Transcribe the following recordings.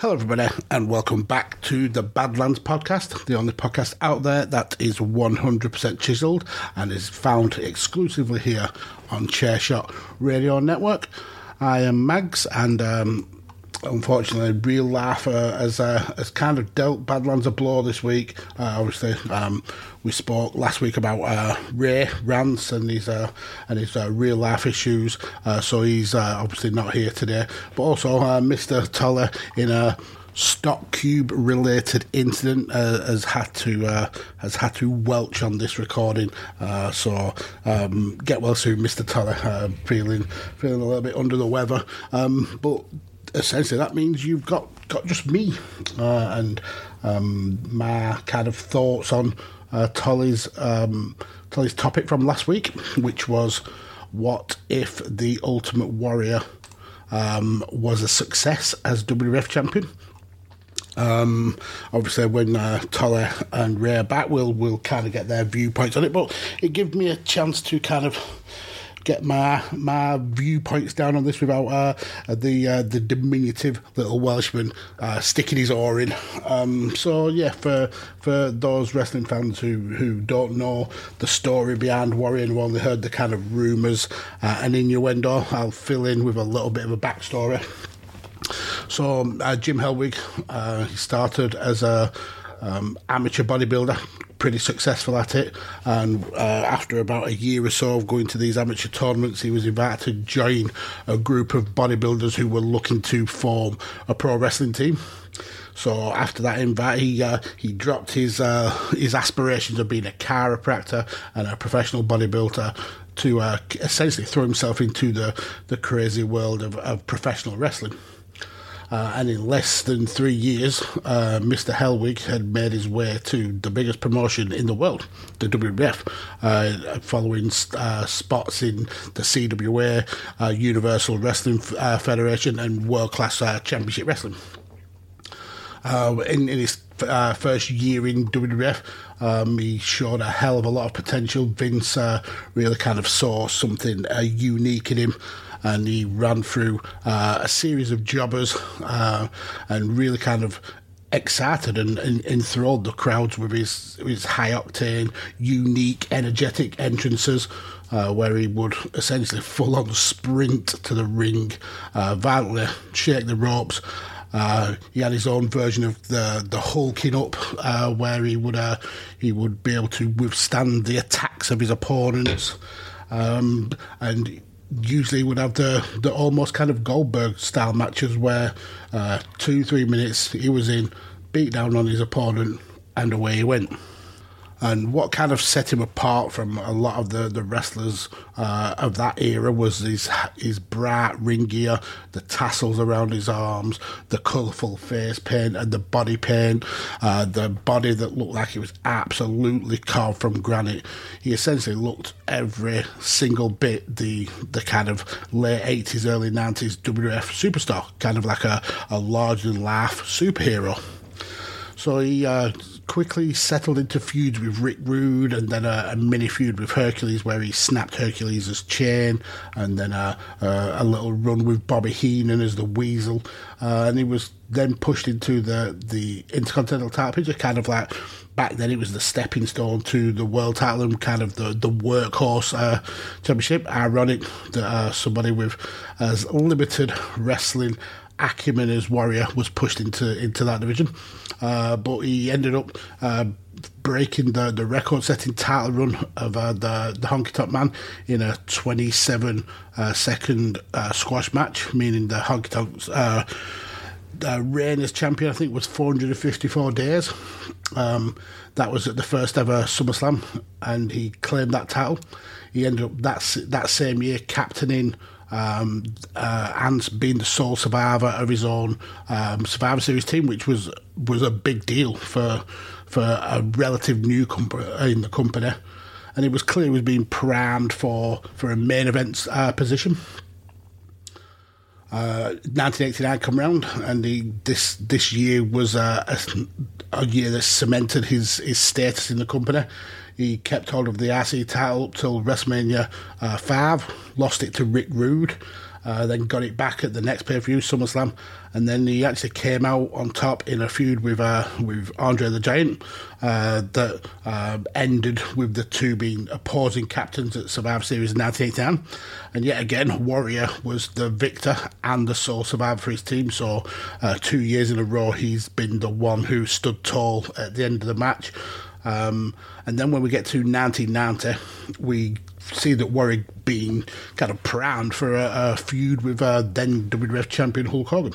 Hello, everybody, and welcome back to the Badlands podcast, the only podcast out there that is 100% chiseled and is found exclusively here on Chairshot Radio Network. I am Mags, and um, unfortunately, Real Life uh, has, uh, has kind of dealt Badlands a blow this week. Uh, obviously, um, we spoke last week about uh, Ray Rance and his uh, and his uh, real life issues, uh, so he's uh, obviously not here today. But also, Mr. Toller in a stock cube related incident uh, has had to uh, has had to welch on this recording. Uh, so um, get well soon, Mr. Toller. feeling feeling a little bit under the weather, um, but essentially that means you've got got just me uh, and um, my kind of thoughts on uh, Tolly's um, Tolly's topic from last week, which was what if the Ultimate Warrior um, was a success as WWF champion. Um, obviously, when uh, Toller and Ray are back, we'll we'll kind of get their viewpoints on it. But it gives me a chance to kind of get my my viewpoints down on this without uh, the uh, the diminutive little Welshman uh, sticking his oar in. Um, so yeah, for for those wrestling fans who, who don't know the story behind Warrior and only heard the kind of rumours uh, and innuendo, I'll fill in with a little bit of a backstory. So uh, Jim Hellwig, uh, he started as a um, amateur bodybuilder pretty successful at it. And uh, after about a year or so of going to these amateur tournaments, he was invited to join a group of bodybuilders who were looking to form a pro wrestling team. So after that invite, he uh, he dropped his uh, his aspirations of being a chiropractor and a professional bodybuilder to uh, essentially throw himself into the, the crazy world of, of professional wrestling. Uh, and in less than three years, uh, Mr. Hellwig had made his way to the biggest promotion in the world, the WWF, uh, following uh, spots in the CWA, uh, Universal Wrestling uh, Federation, and World Class Championship Wrestling. in, in his uh, first year in WWF. Um, he showed a hell of a lot of potential. Vince uh, really kind of saw something uh, unique in him and he ran through uh, a series of jobbers uh, and really kind of excited and, and, enthralled the crowds with his his high octane, unique, energetic entrances. Uh, where he would essentially full on sprint to the ring, uh, violently shake the ropes. Uh, he had his own version of the the hulking up, uh, where he would uh, he would be able to withstand the attacks of his opponents, um, and usually would have the, the almost kind of Goldberg style matches where uh, two, three minutes he was in, beat down on his opponent, and away he went. And what kind of set him apart from a lot of the, the wrestlers uh, of that era was his his bright ring gear, the tassels around his arms, the colourful face paint, and the body paint, uh, the body that looked like it was absolutely carved from granite. He essentially looked every single bit the the kind of late eighties, early nineties WWF superstar, kind of like a, a large than life superhero. So he uh, quickly settled into feuds with Rick Rude and then a, a, mini feud with Hercules where he snapped Hercules' chain and then a, a, a little run with Bobby Heenan as the Weasel. Uh, and he was then pushed into the, the Intercontinental title picture, kind of like back then it was the stepping stone to the world title and kind of the, the workhorse uh, championship. Ironic that uh, somebody with as limited wrestling acumen as Warrior was pushed into into that division, uh, but he ended up uh, breaking the, the record setting title run of uh, the the Honky Tonk Man in a 27 uh, second uh, squash match, meaning the Honky Tonk's uh, reign as champion I think was 454 days. Um, that was at the first ever SummerSlam, and he claimed that title. He ended up that that same year captaining um, uh, and being the sole survivor of his own um, Survivor Series team, which was was a big deal for for a relative new newcomer in the company. And it was clear he was being primed for, for a main event uh, position. Uh, 1989 come round, and he, this this year was a, a, a, year that cemented his, his status in the company. He kept hold of the IC title up till WrestleMania uh, 5, lost it to Rick Rude, uh, then got it back at the next pay per view, SummerSlam, and then he actually came out on top in a feud with uh, with Andre the Giant uh, that uh, ended with the two being opposing captains at Survivor Series in 1989. And yet again, Warrior was the victor and the sole survivor for his team. So uh, two years in a row, he's been the one who stood tall at the end of the match. Um, and then when we get to 1990, we see that Warrior being kind of primed for a, a feud with uh, then WWF champion Hulk Hogan.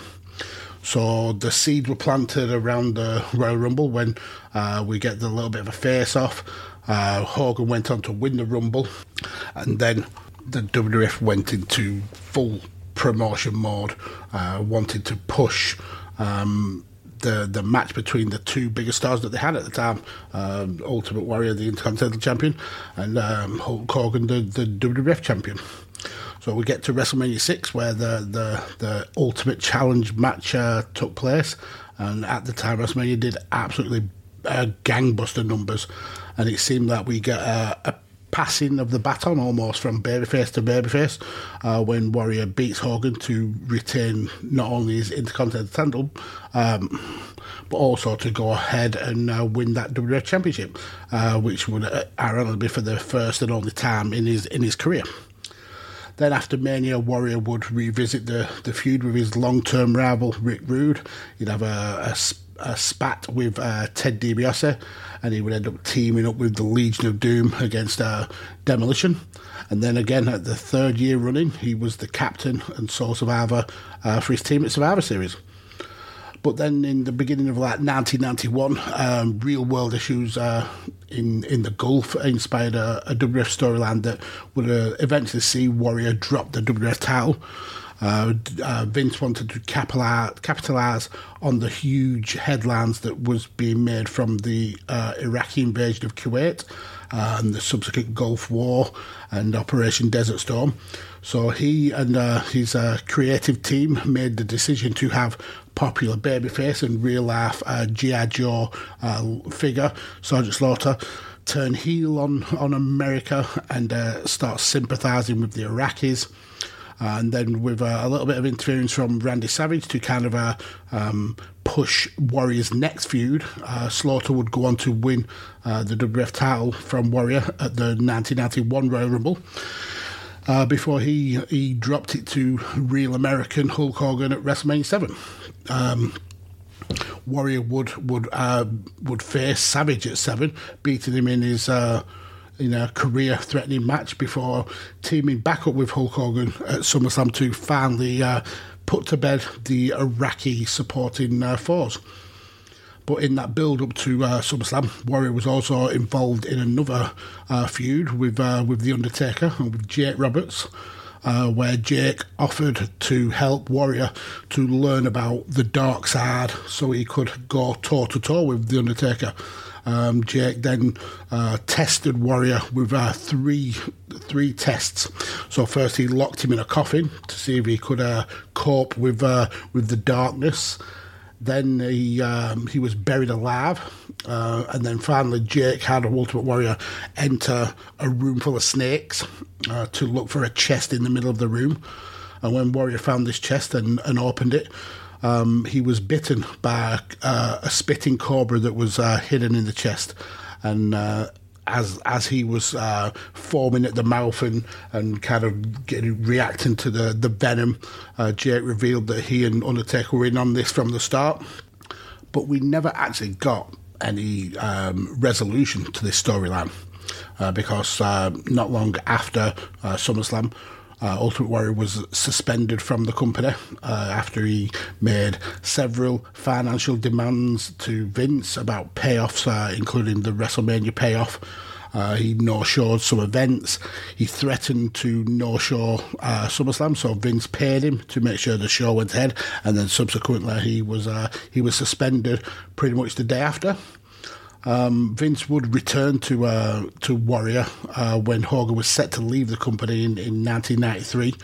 So the seeds were planted around the Royal Rumble when uh, we get the little bit of a face off. Uh, Hogan went on to win the Rumble, and then the WWF went into full promotion mode, uh, wanted to push um, the the match between the two biggest stars that they had at the time, um, Ultimate Warrior, the Intercontinental Champion, and um, Hulk Hogan, the, the WWF Champion. So we get to WrestleMania six, where the the, the Ultimate Challenge match uh, took place, and at the time WrestleMania did absolutely uh, gangbuster numbers, and it seemed that we get a, a passing of the baton almost from babyface to babyface uh, when Warrior beats Hogan to retain not only his Intercontinental title, um, but also to go ahead and uh, win that WWF Championship, uh, which would uh, ironically be for the first and only time in his in his career. Then after Mania, Warrior would revisit the, the feud with his long term rival Rick Rude. He'd have a, a a spat with uh, Ted DiBiase, and he would end up teaming up with the Legion of Doom against uh, Demolition. And then again, at the third year running, he was the captain and sole survivor uh, for his team at Survivor Series. But then in the beginning of like 1991, um, real world issues uh, in in the Gulf inspired a, a WWF storyline that would uh, eventually see Warrior drop the WWF title. Uh, uh, Vince wanted to capitalize, on the huge headlines that was being made from the uh, Iraqi invasion of Kuwait uh, and the subsequent Gulf War and Operation Desert Storm. So he and uh, his uh, creative team made the decision to have popular babyface and real life G.I. Joe figure, Sergeant Slaughter turn heel on, on America and uh, start sympathising with the Iraqis and then with uh, a little bit of interference from Randy Savage to kind of uh, um, push Warrior's next feud. Uh, Slaughter would go on to win uh, the WWF title from Warrior at the 1991 Royal Rumble. Uh, before he he dropped it to real American Hulk Hogan at WrestleMania 7. Um, Warrior would would uh, would face Savage at seven, beating him in his in a career threatening match before teaming back up with Hulk Hogan at SummerSlam to finally uh, put to bed the Iraqi supporting uh, force. But in that build up to uh, SummerSlam, Warrior was also involved in another uh, feud with uh, with the Undertaker and with Jake Roberts. Uh, where Jake offered to help Warrior to learn about the dark side so he could go toe to toe with The Undertaker. Um, Jake then uh, tested Warrior with uh, three three tests. So first he locked him in a coffin to see if he could uh, cope with uh, with the darkness. Then he um, he was buried alive, uh, and then finally Jake had a Ultimate Warrior enter a room full of snakes uh, to look for a chest in the middle of the room. And when Warrior found this chest and, and opened it, um, he was bitten by uh, a spitting cobra that was uh, hidden in the chest, and uh, as as he was uh, foaming at the mouth and, and kind of getting, reacting to the the venom, uh, Jake revealed that he and Undertaker were in on this from the start. But we never actually got any um, resolution to this storyline uh, because uh, not long after uh, SummerSlam. Uh, Ultimate Warrior was suspended from the company uh, after he made several financial demands to Vince about payoffs, uh, including the WrestleMania payoff. Uh, he no-showed some events. He threatened to no-show uh, SummerSlam, so Vince paid him to make sure the show went ahead. And then subsequently, he was uh, he was suspended pretty much the day after. Um, Vince would return to uh, to Warrior uh, when Hogan was set to leave the company in, in 1993.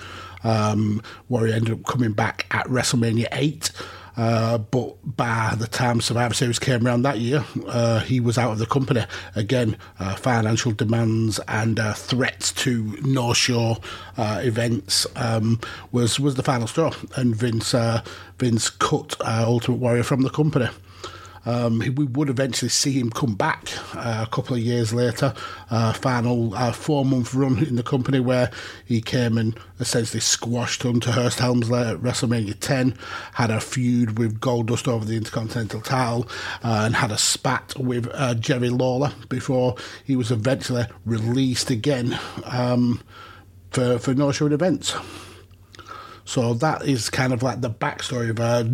Um, Warrior ended up coming back at WrestleMania 8. Uh, but by the time Survivor Series came around that year, uh, he was out of the company. Again, uh, financial demands and uh, threats to no-show uh, events um, was was the final straw, and Vince Vince cut Ultimate Warrior from the company. Um, we would eventually see him come back uh, a couple of years later, uh, final uh, four month run in the company where he came and essentially squashed Hunter Hearst Helmsley at WrestleMania 10, had a feud with Goldust over the Intercontinental title, uh, and had a spat with uh, Jerry Lawler before he was eventually released again um, for, for no showing events. So that is kind of like the backstory of uh,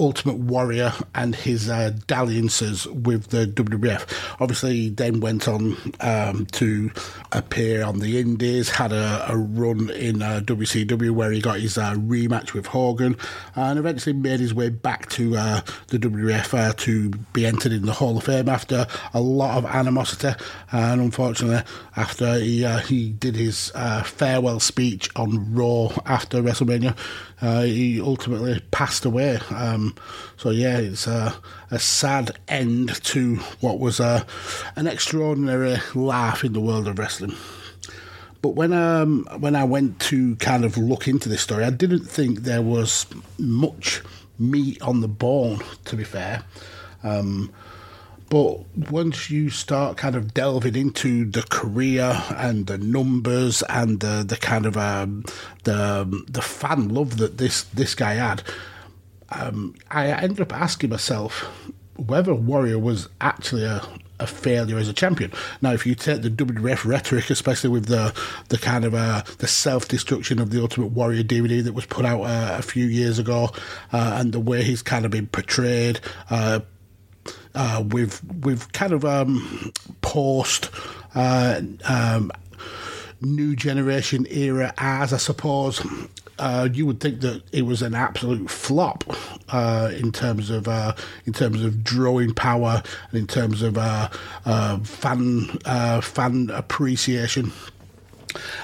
Ultimate Warrior and his uh, dalliances with the WWF. Obviously, he then went on um, to appear on the Indies, had a, a run in uh, WCW where he got his uh, rematch with Hogan, and eventually made his way back to uh, the WWF uh, to be entered in the Hall of Fame after a lot of animosity. And unfortunately, after he uh, he did his farewell speech on Raw after WrestleMania, uh, he ultimately passed away. Um, so yeah, it's a, a, sad end to what was a, an extraordinary life in the world of wrestling. But when um, when I went to kind of look into this story, I didn't think there was much meat on the bone. To be fair. Um, but once you start kind of delving into the career and the numbers and the, the kind of um, the the fan love that this this guy had, um, I ended up asking myself whether Warrior was actually a, a failure as a champion. Now, if you take the WWF rhetoric, especially with the the kind of uh, the self destruction of the Ultimate Warrior DVD that was put out uh, a few years ago, uh, and the way he's kind of been portrayed, uh, with with kind of um, post uh, um, new generation era as I suppose. Uh, you would think that it was an absolute flop uh, in terms of uh, in terms of drawing power and in terms of uh, uh, fan uh, fan appreciation.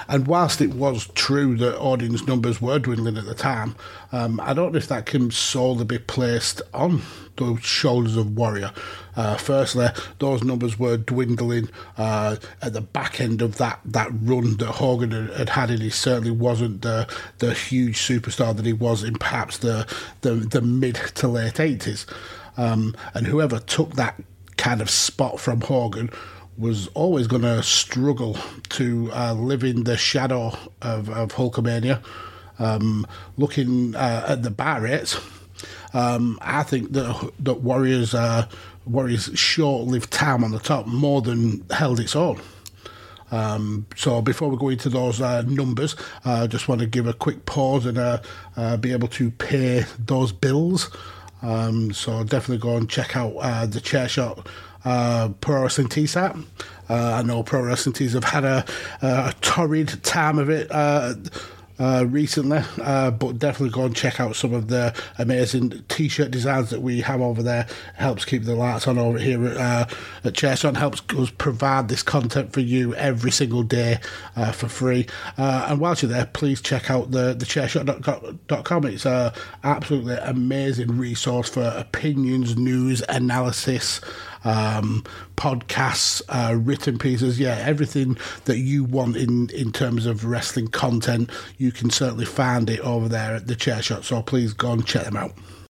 And whilst it was true that audience numbers were dwindling at the time, um, I don't know if that can solely be placed on the shoulders of Warrior. Uh, firstly, those numbers were dwindling uh, at the back end of that, that run that Hogan had, had, and he certainly wasn't the the huge superstar that he was in perhaps the the, the mid to late 80s. Um, and whoever took that kind of spot from Hogan was always going to struggle to uh, live in the shadow of, of Hulkamania. Um, looking uh, at the buy rates, um, I think that that Warriors uh, Warriors short-lived time on the top more than held its own. Um, so before we go into those uh, numbers, I uh, just want to give a quick pause and uh, uh, be able to pay those bills. Um, so definitely go and check out uh, the Chair Shot uh, Pro Wrestling T-Sat. Uh, I know Pro Wrestling Tees have had a, a torrid time of it uh, uh, recently, uh, but definitely go and check out some of the amazing t-shirt designs that we have over there. Helps keep the lights on over here at, uh, at helps us provide this content for you every single day uh, for free. Uh, and whilst you're there, please check out the, the chairshot.com. It's an absolutely amazing resource for opinions, news, analysis, um, podcasts, uh, written pieces, yeah, everything that you want in, in terms of wrestling content, you can certainly find it over there at the chair shot. So please go and check them out.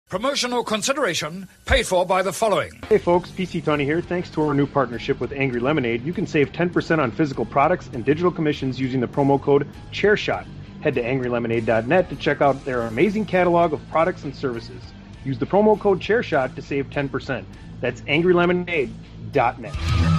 Promotional consideration paid for by the following. Hey folks, PC Tony here. Thanks to our new partnership with Angry Lemonade, you can save 10% on physical products and digital commissions using the promo code ChairShot. Head to angrylemonade.net to check out their amazing catalog of products and services. Use the promo code ChairShot to save 10%. That's angrylemonade.net.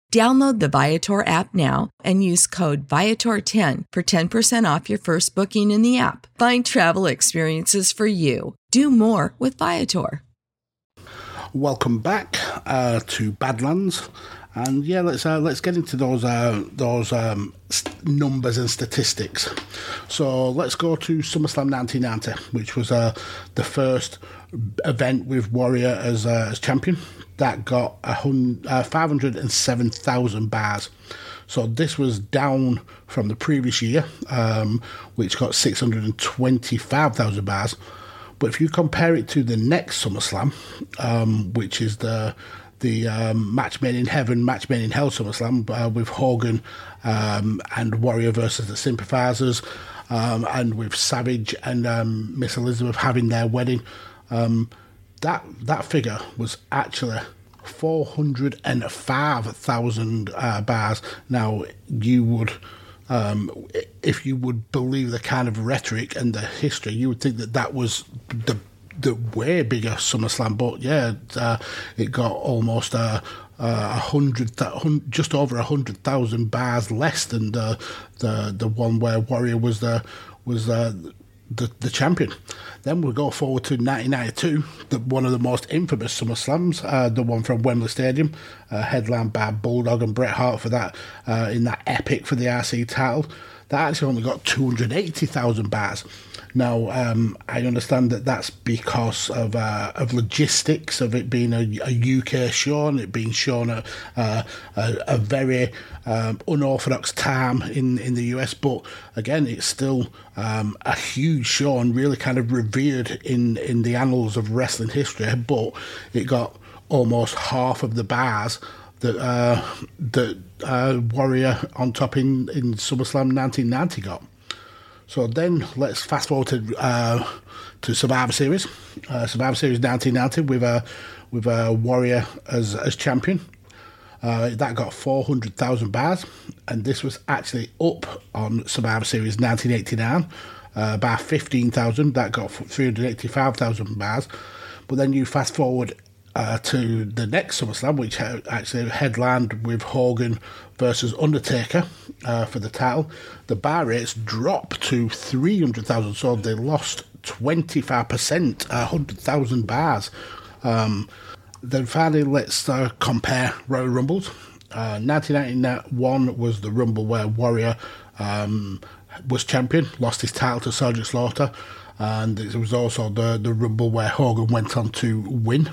Download the Viator app now and use code Viator10 for 10% off your first booking in the app. Find travel experiences for you. Do more with Viator. Welcome back uh, to Badlands. And yeah, let's uh, let's get into those uh, those um, st- numbers and statistics. So let's go to SummerSlam 1990, which was uh, the first event with Warrior as uh, as champion that got uh, 507,000 buys. So this was down from the previous year, um, which got 625,000 buys. But if you compare it to the next SummerSlam, um, which is the the um, match made in heaven, match made in hell SummerSlam uh, with Hogan um, and Warrior versus the Sympathizers, um, and with Savage and um, Miss Elizabeth having their wedding. That that figure was actually 405,000 uh, buys. Now, you would, um, if you would believe the kind of rhetoric and the history, you would think that that was the the way bigger SummerSlam. But yeah, uh, it got almost a. Uh, a hundred, just over a hundred thousand buys less than the the the one where Warrior was the was uh, the, the champion. Then we'll go forward to 1992, the, one of the most infamous SummerSlams, uh, the one from Wembley Stadium, uh, headlined by Bulldog and Bret Hart for that uh, in that epic for the IC title. That actually only got 280,000 buys. Now, um, I understand that that's because of uh, of logistics of it being a, a, UK show and it being shown at uh, a, a, very um, unorthodox time in, in the US. But again, it's still um, a huge show and really kind of revered in, in the annals of wrestling history. But it got almost half of the buys that uh, that uh, Warrior on top in, in SummerSlam 1990 got. So then let's fast forward to uh, to Survivor Series, uh, Survivor Series 1990 with a with a Warrior as as champion. Uh, that got 400,000 buys, and this was actually up on Survivor Series 1989 uh, by 15,000. That got 385,000 buys. But then you fast forward uh, to the next SummerSlam, which actually headlined with Hogan versus Undertaker uh, for the title. The buy rates dropped to 300,000, so they lost 25%, 100,000 buys. Um, then finally, let's uh, compare Royal Rumbles. Uh, 1991 was the Rumble where Warrior um, was champion, lost his title to Sergeant Slaughter, and it was also the, the Rumble where Hogan went on to win.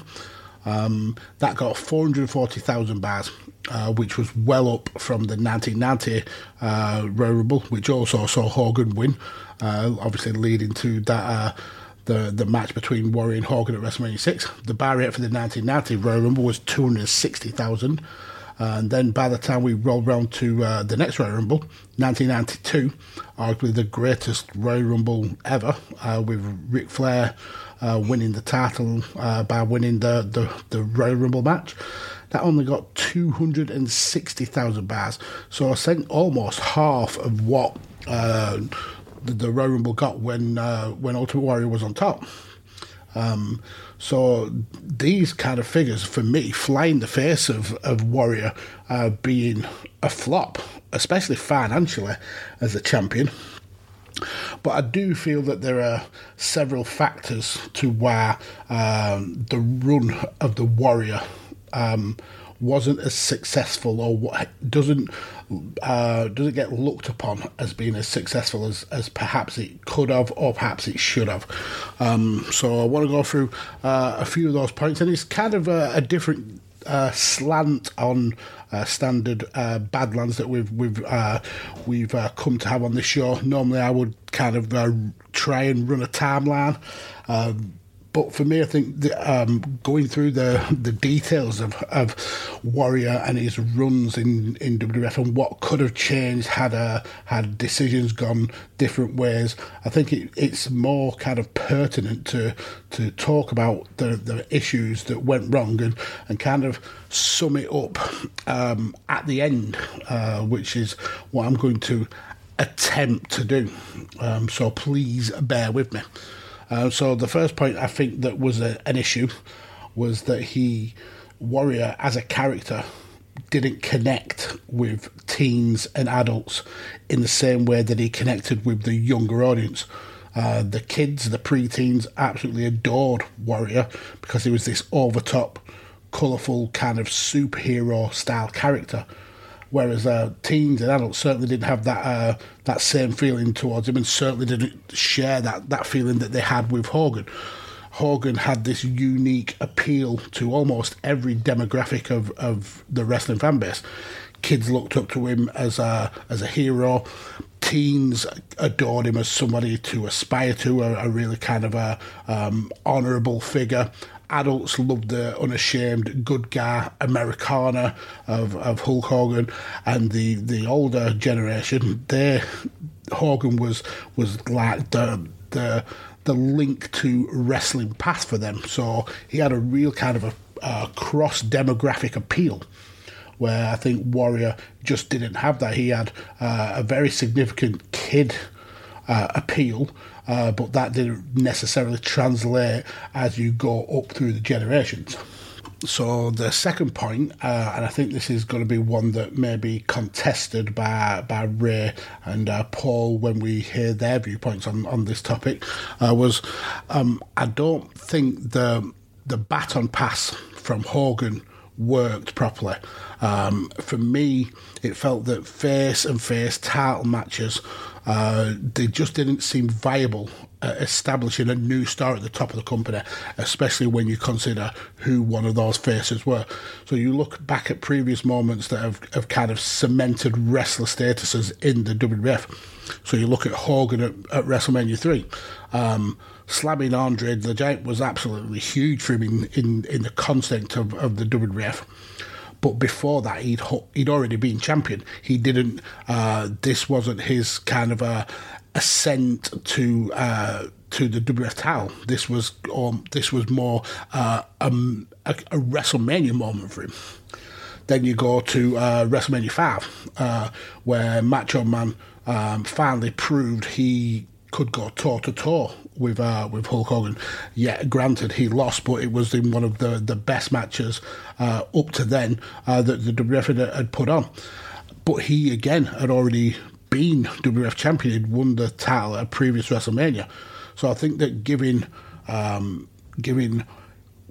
Um, that got 440,000 buys, uh, which was well up from the 1990 uh, Rumble, which also saw Hogan win, uh, obviously leading to that uh, the the match between Warrior and Hogan at WrestleMania 6. The buy rate for the 1990 Royal Rumble was 260,000. And then by the time we rolled around to uh, the next Royal Rumble, 1992, arguably the greatest Royal Rumble ever, uh, with Ric Flair uh, winning the title uh, by winning the, the, the Royal Rumble match. That only got 260,000 buys. So I think almost half of what uh, the, the Royal Rumble got when uh, when Ultimate Warrior was on top. Um, so these kind of figures, for me, fly in the face of, of Warrior uh, being a flop, especially financially as a champion. But I do feel that there are several factors to why um, the run of the Warrior um, wasn't as successful or doesn't uh, doesn't get looked upon as being as successful as, as perhaps it could have or perhaps it should have. Um, so I want to go through uh, a few of those points, and it's kind of a, a different uh, slant on uh, standard uh, Badlands that we've we've uh, we've uh, come to have on this show. Normally, I would kind of try and run a timeline. Um, but for me, I think the, um, going through the the details of, of Warrior and his runs in, in WWF and what could have changed had uh, had decisions gone different ways, I think it, it's more kind of pertinent to to talk about the, the issues that went wrong and, and kind of sum it up um, at the end, uh, which is what I'm going to attempt to do. Um, so please bear with me. Uh, so the first point I think that was a, an issue was that he Warrior as a character didn't connect with teens and adults in the same way that he connected with the younger audience. Uh, the kids, the preteens, absolutely adored Warrior because he was this over top, colourful kind of superhero style character whereas uh, teens and adults certainly didn't have that uh, that same feeling towards him, and certainly didn't share that that feeling that they had with Hogan. Hogan had this unique appeal to almost every demographic of, of the wrestling fan base. Kids looked up to him as a as a hero. Teens adored him as somebody to aspire to, a, a really kind of a um, honourable figure adults loved the unashamed good guy Americana of, of Hulk Hogan, and the, the older generation, they Hogan was was like the the the link to wrestling past for them. So he had a real kind of a, a cross demographic appeal. Where I think Warrior just didn't have that. He had uh, a very significant kid uh, appeal, uh, but that didn't necessarily translate as you go up through the generations. So the second point, uh, and I think this is going to be one that may be contested by by Ray and uh, Paul when we hear their viewpoints on, on this topic, uh, was um, I don't think the the baton pass from Hogan worked properly. Um, for me, it felt that face and face title matches uh, they just didn't seem viable uh, establishing a new star at the top of the company, especially when you consider who one of those faces were. So you look back at previous moments that have, have kind of cemented wrestler statuses in the WWF. So you look at Hogan at, at WrestleMania 3. Um, slamming Andre the Giant was absolutely huge for him in, in, in the context of, of the WWF but before that he'd he'd already been champion. He didn't. Uh, this wasn't his kind of a ascent to uh, to the WF title. This was um, this was more uh, um, a, a, WrestleMania moment for him. Then you go to uh, WrestleMania five, uh, where Macho Man um, finally proved he could go toe to toe with uh, with Hulk Hogan. Yeah, granted he lost, but it was in one of the, the best matches uh, up to then uh, that the WF had put on. But he again had already been WF champion. He'd won the title at previous WrestleMania. So I think that giving um, giving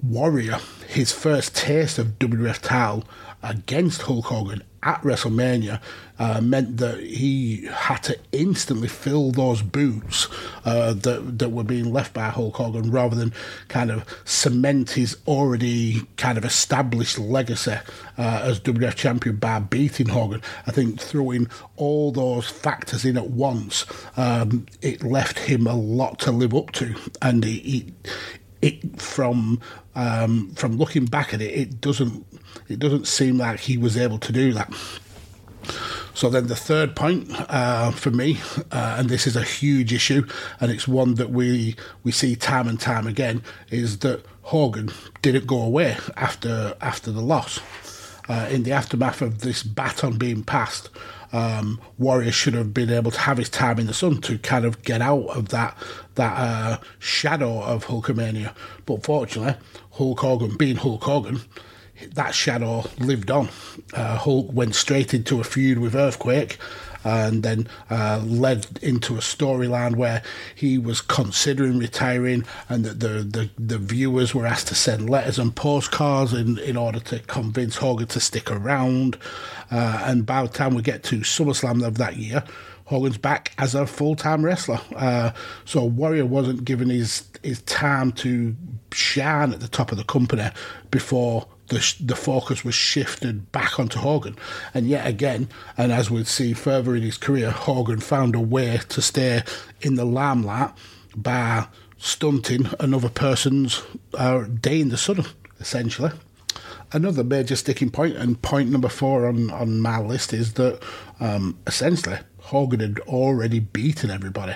Warrior his first taste of WF title against Hulk Hogan at WrestleMania uh, meant that he had to instantly fill those boots uh, that that were being left by Hulk Hogan, rather than kind of cement his already kind of established legacy uh, as WWF champion by beating Hogan. I think throwing all those factors in at once, um, it left him a lot to live up to, and it, it from um, from looking back at it, it doesn't it doesn't seem like he was able to do that. So then the third point uh, for me, uh, and this is a huge issue, and it's one that we we see time and time again, is that Hogan didn't go away after after the loss. Uh, in the aftermath of this baton being passed, um, Warrior should have been able to have his time in the sun to kind of get out of that that uh, shadow of Hulkamania. But fortunately, Hulk Hogan, being Hulk Hogan, that shadow lived on. Uh, Hulk went straight into a feud with Earthquake and then uh, led into a storyline where he was considering retiring and the, the, the, the, viewers were asked to send letters and postcards in, in order to convince Hogan to stick around. Uh, and by the time we get to SummerSlam of that year, Hogan's back as a full time wrestler. Uh, so Warrior wasn't given his his time to shine at the top of the company before the, the focus was shifted back onto Hogan. And yet again, and as we'd see further in his career, Hogan found a way to stay in the limelight by stunting another person's uh, day in the sun, essentially. Another major sticking point, and point number four on, on my list, is that um, essentially Hogan had already beaten everybody.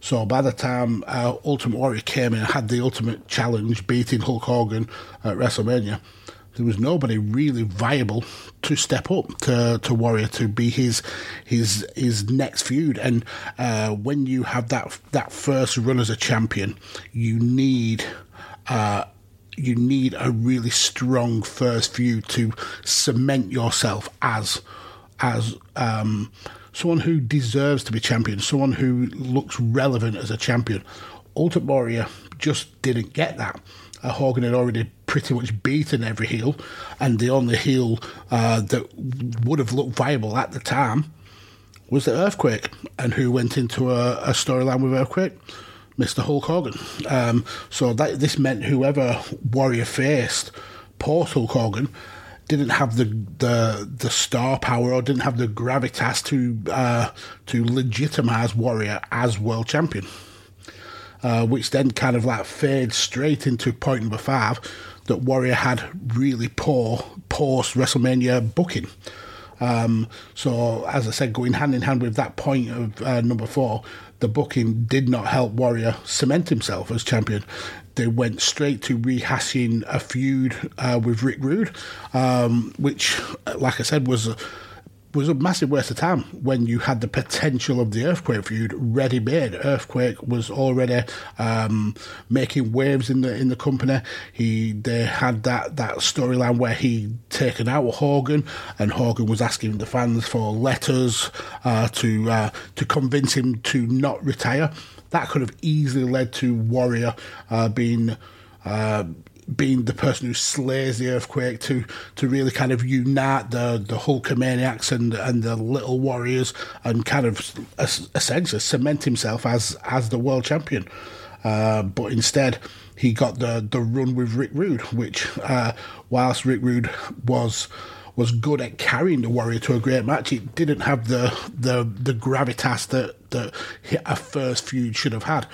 So by the time uh, Ultimate Warrior came in and had the ultimate challenge, beating Hulk Hogan at WrestleMania, there was nobody really viable to step up to, to Warrior to be his his his next feud. And uh, when you have that that first run as a champion, you need. Uh, you need a really strong first feud to cement yourself as as um, someone who deserves to be champion, someone who looks relevant as a champion. Ultimate Warrior just didn't get that. Uh, Hogan had already pretty much beaten every heel, and the only heel uh, that would have looked viable at the time was the Earthquake. And who went into a, a storyline with Earthquake? Mr. Hulk Hogan. Um, so that this meant whoever Warrior faced post Hulk Hogan didn't have the, the the star power or didn't have the gravitas to uh, to legitimize Warrior as world champion uh, which then kind of like fades straight into point number five that Warrior had really poor post WrestleMania booking. Um, so, as I said, going hand in hand with that point of uh, number four, the booking did not help Warrior cement himself as champion. They went straight to rehashing a feud uh, with Rick Rude, um, which, like I said, was was a massive waste of time when you had the potential of the Earthquake feud ready made. Earthquake was already um, making waves in the in the company. He they had that that storyline where he taken out Hogan, and Hogan was asking the fans for letters uh, to uh, to convince him to not retire. That could have easily led to Warrior uh, being. Being the person who slays the earthquake to to really kind of unite the the Hulkamaniacs and and the little warriors and kind of essentially cement himself as as the world champion. Uh, but instead, he got the the run with Rick Rude, which uh, whilst Rick Rude was was good at carrying the Warrior to a great match. It didn't have the the the gravitas that that a first feud should have had.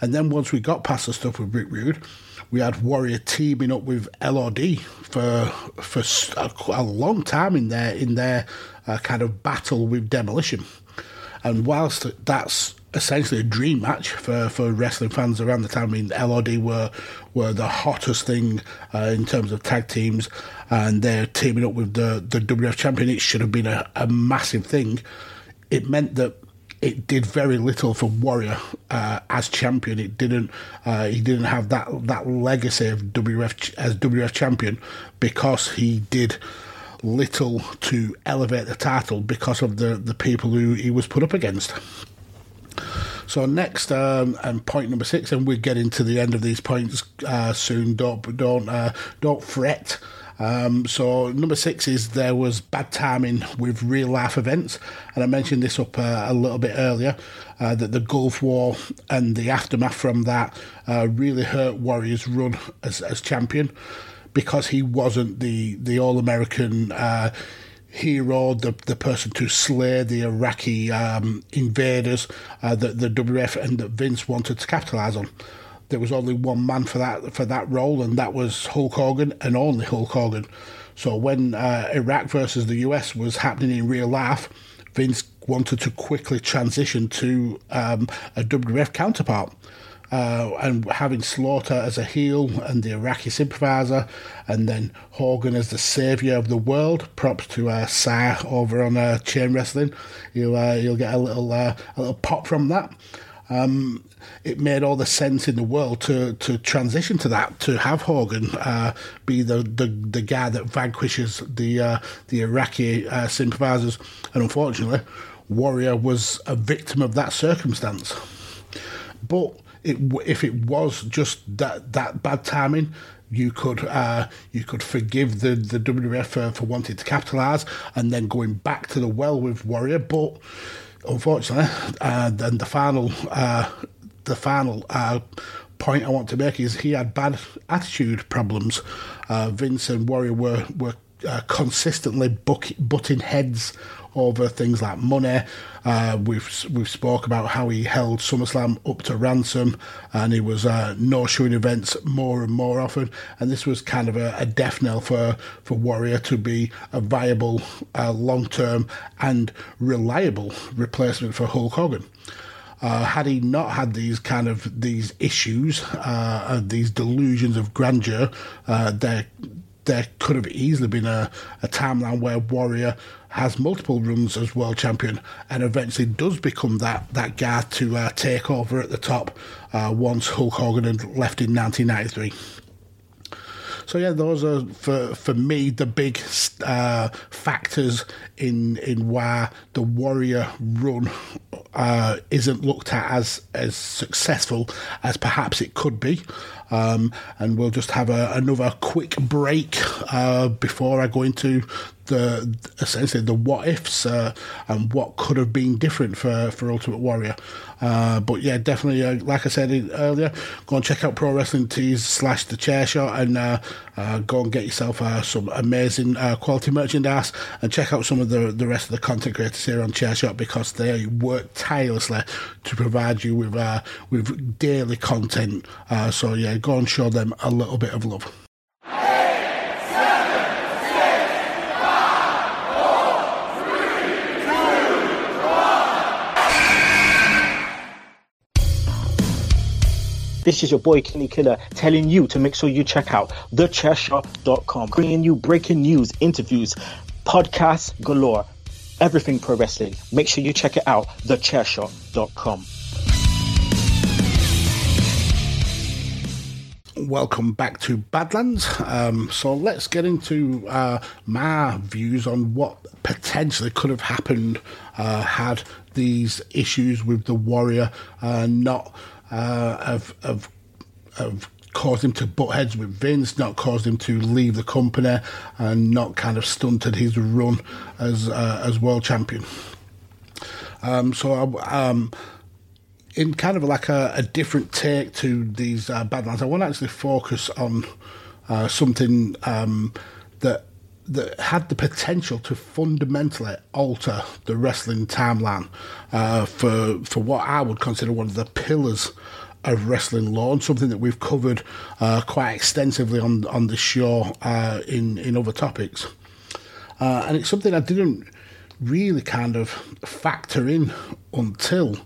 And then once we got past the stuff with Rick Rude, we had Warrior teaming up with LOD for for a, a long time in their in their uh, kind of battle with Demolition. And whilst that's essentially a dream match for, for wrestling fans around the time. I mean, LOD were were the hottest thing uh, in terms of tag teams, and they're teaming up with the the WF champion. It should have been a, a massive thing. It meant that it did very little for Warrior uh, as champion. It didn't. Uh, he didn't have that that legacy of WF as WF champion because he did little to elevate the title because of the the people who he was put up against. So next, um, and point number six, and we're getting to the end of these points uh, soon. Don't don't uh, don't fret. Um, so number six is there was bad timing with real life events, and I mentioned this up uh, a little bit earlier uh, that the Gulf War and the aftermath from that uh, really hurt Warrior's run as, as champion because he wasn't the the All American uh, hero, the the person to slay the Iraqi um, invaders uh, that the WF and that Vince wanted to capitalize on. There was only one man for that for that role, and that was Hulk Hogan, and only Hulk Hogan. So when uh, Iraq versus the US was happening in real life, Vince wanted to quickly transition to um, a WWF counterpart uh, and having Slaughter as a heel and the Iraqi sympathiser, and then Hogan as the saviour of the world. Props to uh, over on uh, Chain Wrestling. You'll uh, you'll get a little uh, a little pop from that. Um, it made all the sense in the world to, to transition to that, to have Hogan uh, be the, the, the guy that vanquishes the uh, the Iraqi uh, sympathisers. And unfortunately, Warrior was a victim of that circumstance. But it, if it was just that that bad timing, you could uh, you could forgive the the WWF for, for wanting to capitalise and then going back to the well with Warrior, but unfortunately, uh, then the final uh, the final uh, point I want to make is he had bad attitude problems. Uh, Vince and Warrior were were uh, consistently butting heads over things like money. Uh, we've we've spoke about how he held SummerSlam up to ransom, and he was uh, no showing events more and more often. And this was kind of a, a death knell for for Warrior to be a viable, uh, long term and reliable replacement for Hulk Hogan. Uh, had he not had these kind of these issues, uh, these delusions of grandeur, uh, there there could have easily been a, a timeline where Warrior has multiple runs as world champion and eventually does become that, that guy to uh, take over at the top uh, once Hulk Hogan had left in 1993. So yeah, those are for for me the big uh, factors in in why the Warrior run uh, isn't looked at as as successful as perhaps it could be. Um, and we'll just have a, another quick break uh, before I go into the essentially the what ifs uh, and what could have been different for, for Ultimate Warrior. Uh, but yeah, definitely, uh, like I said earlier, go and check out Pro Wrestling Tees slash The Chair Shot and uh, uh, go and get yourself uh, some amazing quality merchandise and check out some of the, the rest of the content creators here on Chair Shot because they work tirelessly to provide you with with daily content. so yeah, go and show them a little bit of love. This is your boy Kenny Killer telling you to make sure you check out thechairshot.com, bringing you breaking news, interviews, podcasts galore, everything pro wrestling. Make sure you check it out, thechairshot.com. welcome back to Badlands. Um, so let's get into uh, my views on what potentially could have happened uh, had these issues with the Warrior uh, not uh, have, have, have caused him to butt heads with Vince, not caused him to leave the company, and not kind of stunted his run as uh, as world champion. Um, so, um, in kind of like a, a different take to these uh, Badlands, I want to actually focus on uh, something um, that that had the potential to fundamentally alter the wrestling timeline uh, for for what I would consider one of the pillars of wrestling lore and something that we've covered uh, quite extensively on on the show uh, in in other topics. Uh, and it's something I didn't really kind of factor in until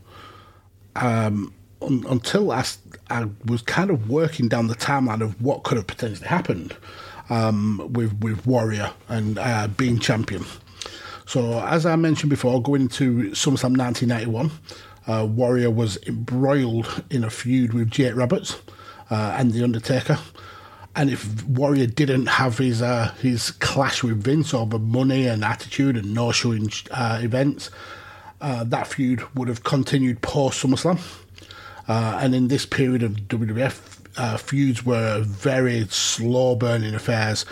um, un- until I, I was kind of working down the timeline of what could have potentially happened um, with with Warrior and uh, being champion. So, as I mentioned before, going into SummerSlam 1991, uh, Warrior was embroiled in a feud with Jake Roberts uh, and The Undertaker. And if Warrior didn't have his uh, his clash with Vince over money and attitude and no showing uh, events, uh, that feud would have continued post SummerSlam. And in this period of WWF, uh, feuds were very slow burning affairs.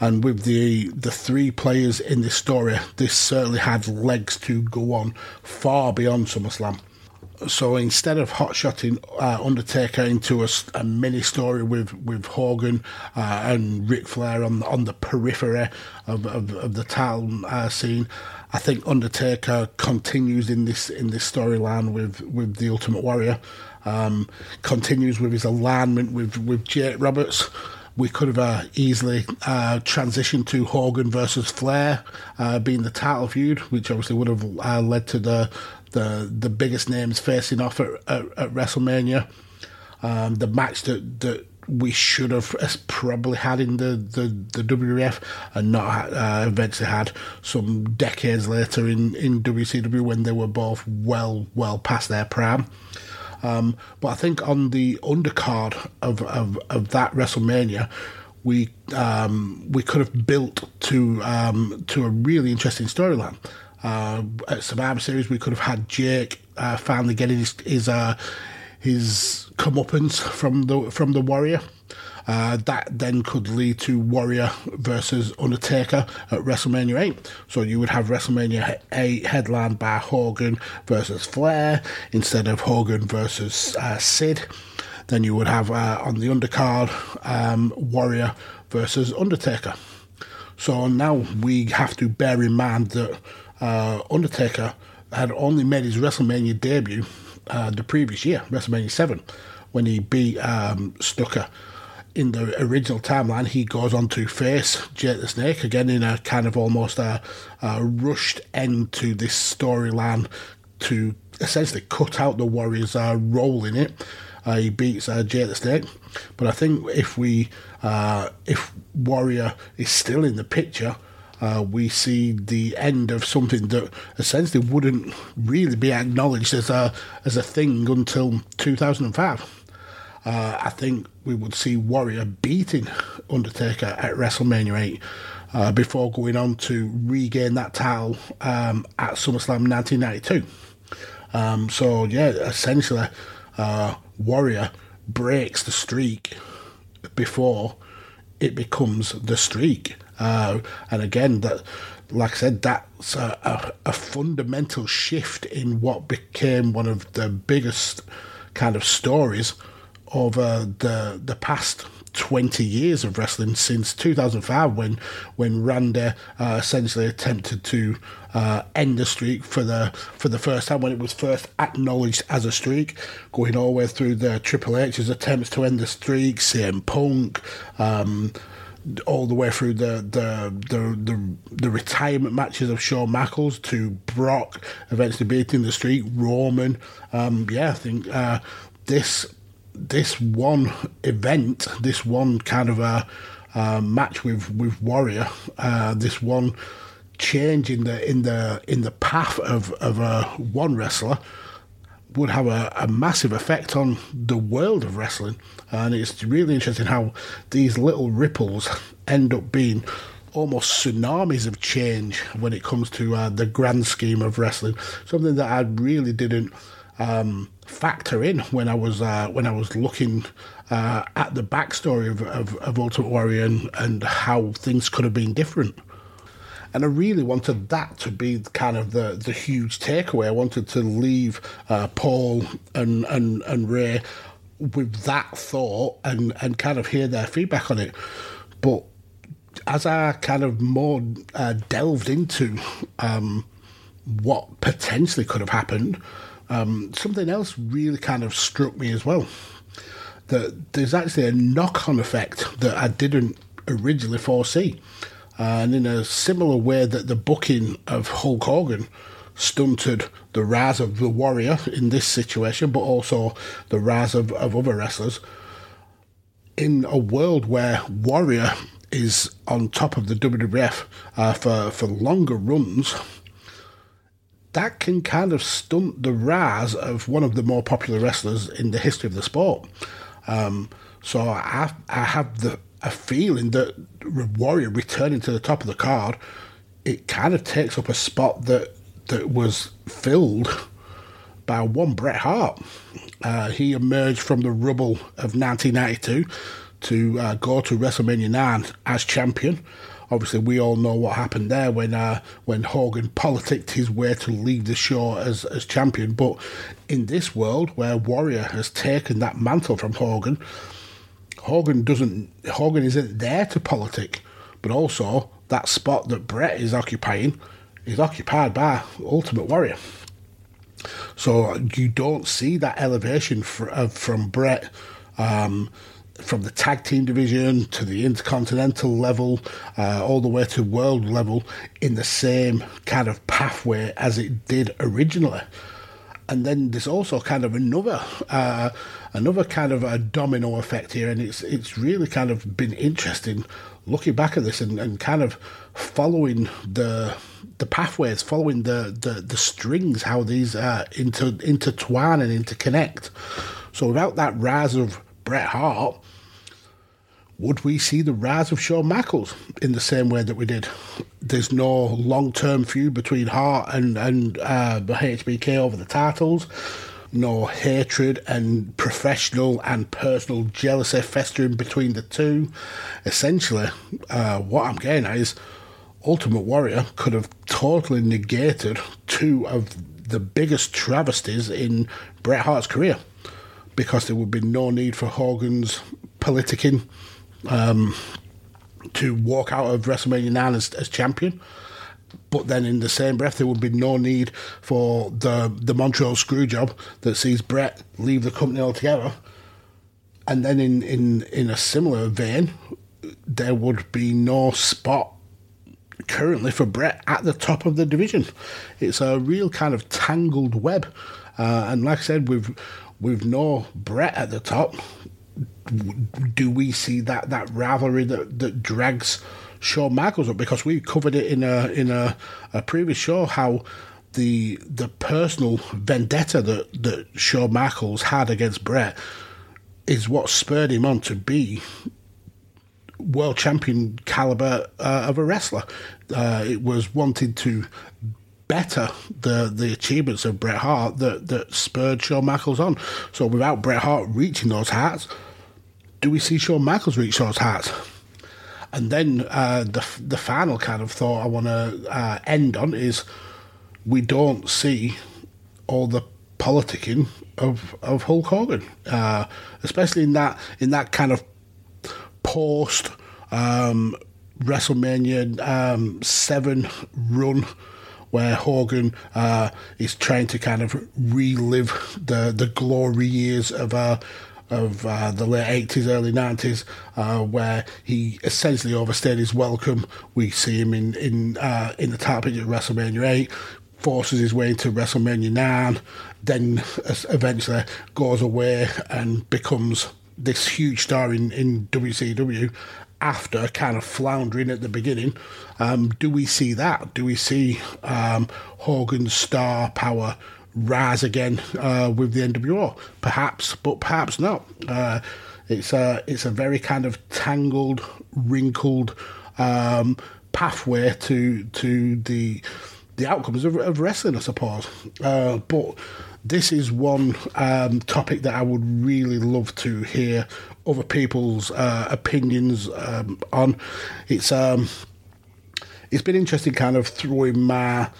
And with the the three players in this story, this certainly had legs to go on far beyond SummerSlam. So instead of hotshotting uh, Undertaker into a, a, mini story with with Hogan uh, and Ric Flair on on the periphery of, of, of the title uh, scene, I think Undertaker continues in this in this storyline with with the Ultimate Warrior. Um, continues with his alignment with with Jake Roberts we could have uh, easily uh, transitioned to Hogan versus Flair uh, being the title feud, which obviously would have uh, led to the, the the biggest names facing off at, at, at WrestleMania. Um, the match that, that we should have probably had in the, the, the WWF and not uh, eventually had some decades later in, in WCW when they were both well well past their prime. Um, but I think on the undercard of, of, of that WrestleMania, we um, we could have built to um, to a really interesting storyline. Uh, at Survivor Series, we could have had Jake uh, finally getting his his, uh, his comeuppance from the from the Warrior. Uh, that then could lead to Warrior versus Undertaker at WrestleMania 8. So you would have WrestleMania 8 headlined by Hogan versus Flair instead of Hogan versus uh, Sid. Then you would have uh, on the undercard um, Warrior versus Undertaker. So now we have to bear in mind that uh, Undertaker had only made his WrestleMania debut uh, the previous year, WrestleMania 7, when he beat um, in the original timeline, he goes on to face Jake the Snake again in a kind of almost a, a rushed end to this storyline to essentially cut out the Warriors' uh, role in it. Uh, he beats uh, Jake the Snake, but I think if we uh, if Warrior is still in the picture, uh, we see the end of something that essentially wouldn't really be acknowledged as a as a thing until 2005 uh, I think we would see Warrior beating Undertaker at WrestleMania 8 uh, before going on to regain that title um, at SummerSlam 1992. Um, so, yeah, essentially, uh, Warrior breaks the streak before it becomes the streak. Uh, and again, that, like I said, that's a, a, a fundamental shift in what became one of the biggest kind of stories over the the past 20 years of wrestling since 2005 when when Randy uh, essentially attempted to uh, end the streak for the for the first time when it was first acknowledged as a streak going all the way through the Triple H's attempts to end the streak CM Punk um, all the way through the the, the the the retirement matches of Shawn Michaels to Brock eventually beating the streak Roman. Um, yeah I think uh, this this one event, this one kind of a, a match with with Warrior, uh, this one change in the in the in the path of of a one wrestler would have a, a massive effect on the world of wrestling, and it's really interesting how these little ripples end up being almost tsunamis of change when it comes to uh, the grand scheme of wrestling. Something that I really didn't um, factor in when I was uh, when I was looking uh, at the backstory of, of, of Ultimate Warrior and, and, how things could have been different. And I really wanted that to be kind of the, the huge takeaway. I wanted to leave uh, Paul and, and, and Ray with that thought and, and kind of hear their feedback on it. But as I kind of more uh, delved into um, what potentially could have happened, um, something else really kind of struck me as well. That there's actually a knock on effect that I didn't originally foresee. and in a similar way that the booking of Hulk Hogan stunted the rise of the warrior in this situation, but also the rise of, of other wrestlers. In a world where Warrior is on top of the WWF uh, for, for longer runs, that can kind of stunt the rise of one of the more popular wrestlers in the history of the sport. Um, so I, I have the a feeling that Warrior returning to the top of the card, it kind of takes up a spot that that was filled by one Bret Hart. Uh, he emerged from the rubble of 1992 to uh, go to WrestleMania 9 as champion. Obviously, we all know what happened there when uh, when Hogan politicked his way to leave the show as, as champion. But in this world where Warrior has taken that mantle from Hogan, Hogan doesn't. Hogan isn't there to politic, but also that spot that Bret is occupying is occupied by Ultimate Warrior. So you don't see that elevation for, uh, from Bret. Um, from the tag team division to the intercontinental level, uh, all the way to world level, in the same kind of pathway as it did originally. And then there's also kind of another uh, another kind of a domino effect here, and it's it's really kind of been interesting looking back at this and, and kind of following the the pathways, following the, the, the strings, how these uh, inter, intertwine and interconnect. So without that rise of Bret Hart, would we see the rise of Shawn Michaels in the same way that we did? There's no long term feud between Hart and, and uh, HBK over the titles no hatred and professional and personal jealousy festering between the two. Essentially, uh, what I'm getting at is Ultimate Warrior could have totally negated two of the biggest travesties in Bret Hart's career because there would be no need for Hogan's politicking um, to walk out of WrestleMania 9 as, as champion but then in the same breath, there would be no need for the the Montreal screw job that sees Bret leave the company altogether. And then in, in, in a similar vein, there would be no spot currently for Bret at the top of the division. It's a real kind of tangled web. Uh, and like I said, with with no Bret at the top, do we see that, that rivalry that, that drags Shawn Michaels up because we covered it in a in a, a previous show how the the personal vendetta that that Shawn Michaels had against Bret is what spurred him on to be world champion caliber uh, of a wrestler. Uh, it was wanting to better the the achievements of Bret Hart that that spurred Shawn Michaels on. So without Bret Hart reaching those heights, do we see Shawn Michaels reach those heights? And then uh, the the final kind of thought I want to uh, end on is we don't see all the politicking of of Hulk Hogan, uh, especially in that in that kind of post um, WrestleMania um, seven run where Hogan uh, is trying to kind of relive the the glory years of uh, of uh, the late 80s, early 90s, uh, where he essentially overstayed his welcome. We see him in in uh, in the top at WrestleMania 8, forces his way into WrestleMania 9, then eventually goes away and becomes this huge star in, in WCW after kind of floundering at the beginning. Um, do we see that? Do we see um, Hogan's star power rise again uh, with the NWO. Perhaps, but perhaps not. Uh, it's a it's a very kind of tangled, wrinkled um, pathway to to the the outcomes of, of wrestling, I suppose. Uh, but this is one um, topic that I would really love to hear other people's uh, opinions um, on. It's um, it's been interesting, kind of throwing my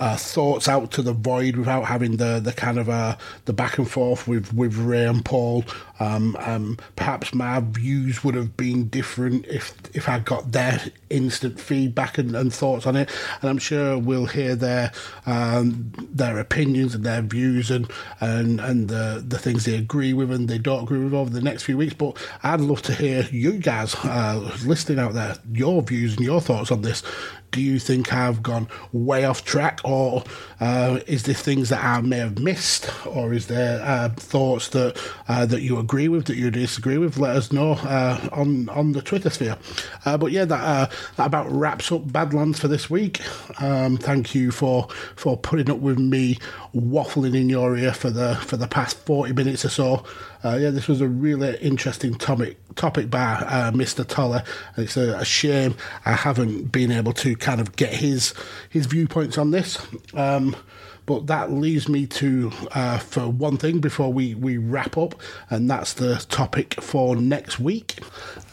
uh, thoughts out to the void without having the the kind of uh, the back and forth with with Ray and Paul. Um, um, perhaps my views would have been different if if I got their instant feedback and, and thoughts on it. And I'm sure we'll hear their um, their opinions and their views and and and the the things they agree with and they don't agree with over the next few weeks. But I'd love to hear you guys uh, listening out there, your views and your thoughts on this do you think I've gone way off track, or uh, is there things that I may have missed, or is there uh, thoughts that uh, that you agree with, that you disagree with? Let us know uh, on on the Twitter sphere. Uh, but yeah, that uh, that about wraps up Badlands for this week. Um, thank you for for putting up with me waffling in your ear for the for the past forty minutes or so. yeah, this was a really interesting topic topic by Mr. Toller. It's a, a shame I haven't been able to kind of get his his viewpoints on this. Um, but that leaves me to uh, for one thing before we, we wrap up, and that's the topic for next week.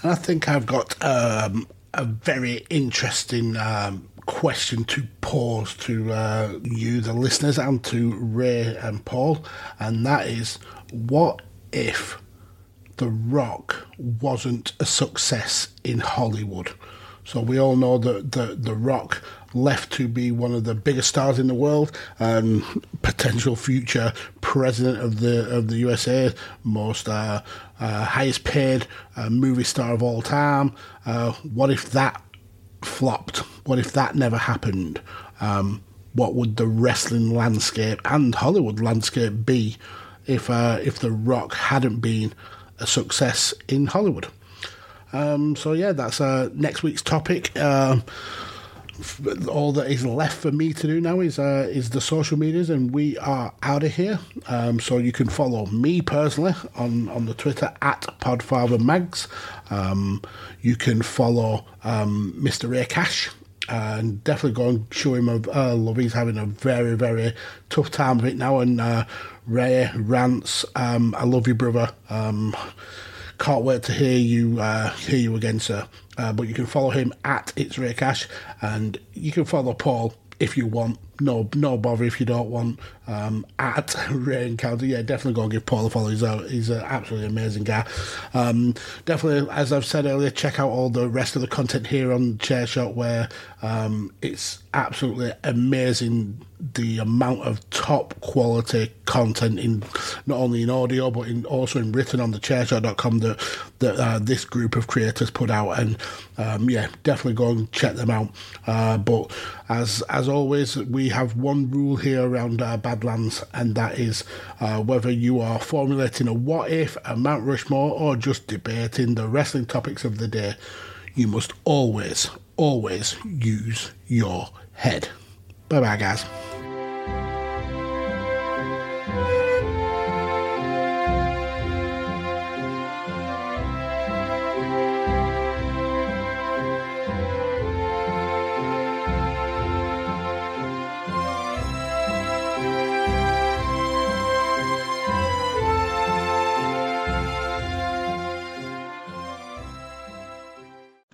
And I think I've got um, a very interesting um, question to pose to uh, you, the listeners, and to Ray and Paul, and that is what if The Rock wasn't a success in Hollywood? So we all know that the the Rock left to be one of the biggest stars in the world and potential future president of the of the USA, most uh, uh, highest paid uh, movie star of all time. Uh, what if that flopped? What if that never happened? Um, what would the wrestling landscape and Hollywood landscape be if uh, if The Rock hadn't been a success in Hollywood? Um, so yeah, that's uh, next week's topic. Uh, all that is left for me to do now is uh, is the social medias, and we are out of here. Um, so you can follow me personally on, on the Twitter at PodfatherMags. Um, you can follow um, Mr. Ray Cash. And definitely go and show him a uh, love. He's having a very, very tough time of it now. And uh, Ray rants, um, I love you, brother. Can't wait to hear you uh, hear you again, sir. Uh, but you can follow him at It's Ray Cash, and you can follow Paul if you want. No, no bother if you don't want. Um, at Ray Encounter, yeah, definitely go and give Paul a follow. He's a, he's an absolutely amazing guy. Um, definitely, as I've said earlier, check out all the rest of the content here on Chair Shot, where um, it's absolutely amazing the amount of top quality content in not only in audio but in also in written on the chairshot.com that that uh, this group of creators put out and um, yeah definitely go and check them out uh, but as as always we have one rule here around uh, badlands and that is uh, whether you are formulating a what if a mount rushmore or just debating the wrestling topics of the day you must always always use your head. Bye bye guys